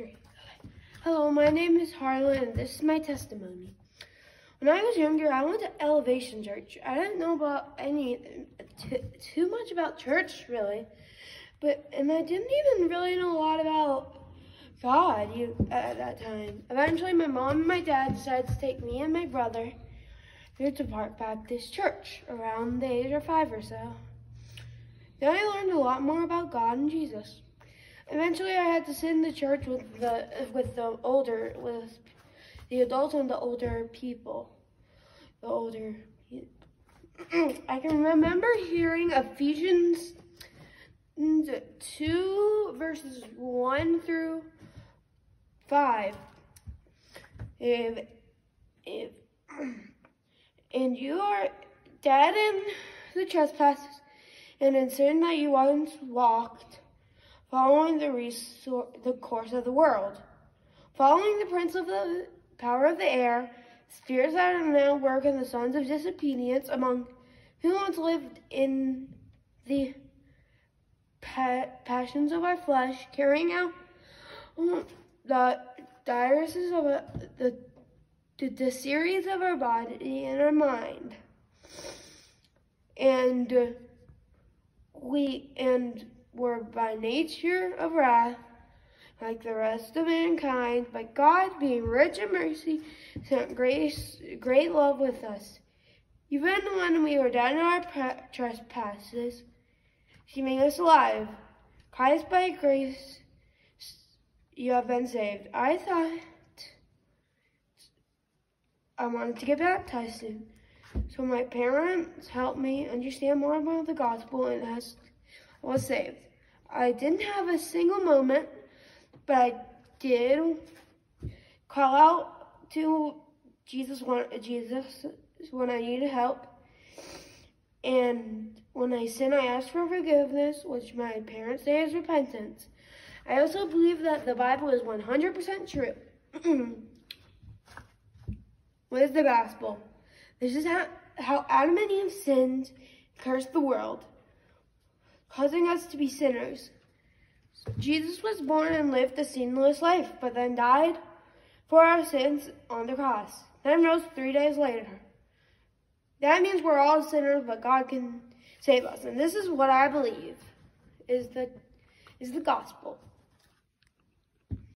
Three. Hello, my name is Harlan, and this is my testimony. When I was younger, I went to Elevation Church. I didn't know about any too, too much about church, really, but and I didn't even really know a lot about God you, at that time. Eventually, my mom and my dad decided to take me and my brother here to Park Baptist Church around the age of five or so. Then I learned a lot more about God and Jesus. Eventually, I had to sit in the church with the with the older with the adults and the older people. The older. I can remember hearing Ephesians two verses one through five. If if and you are dead in the trespasses and in sin that you once walked following the, the course of the world, following the prince of the power of the air, spirits that are now work in the sons of disobedience, among who once lived in the pa passions of our flesh, carrying out um, the desires of the, the, the series of our body and our mind. And we, and were by nature of wrath, like the rest of mankind, but God, being rich in mercy, sent grace, great love with us. Even when we were dead in our trespasses, He made us alive. Christ by grace, you have been saved. I thought I wanted to get baptized soon. So my parents helped me understand more about the gospel and asked was saved. I didn't have a single moment, but I did call out to Jesus when, Jesus when I needed help. And when I sin, I ask for forgiveness, which my parents say is repentance. I also believe that the Bible is 100% true. what is the gospel? This is how, how Adam and Eve sinned, cursed the world causing us to be sinners. Jesus was born and lived a sinless life, but then died for our sins on the cross. Then rose three days later. That means we're all sinners, but God can save us. And this is what I believe is the, is the gospel.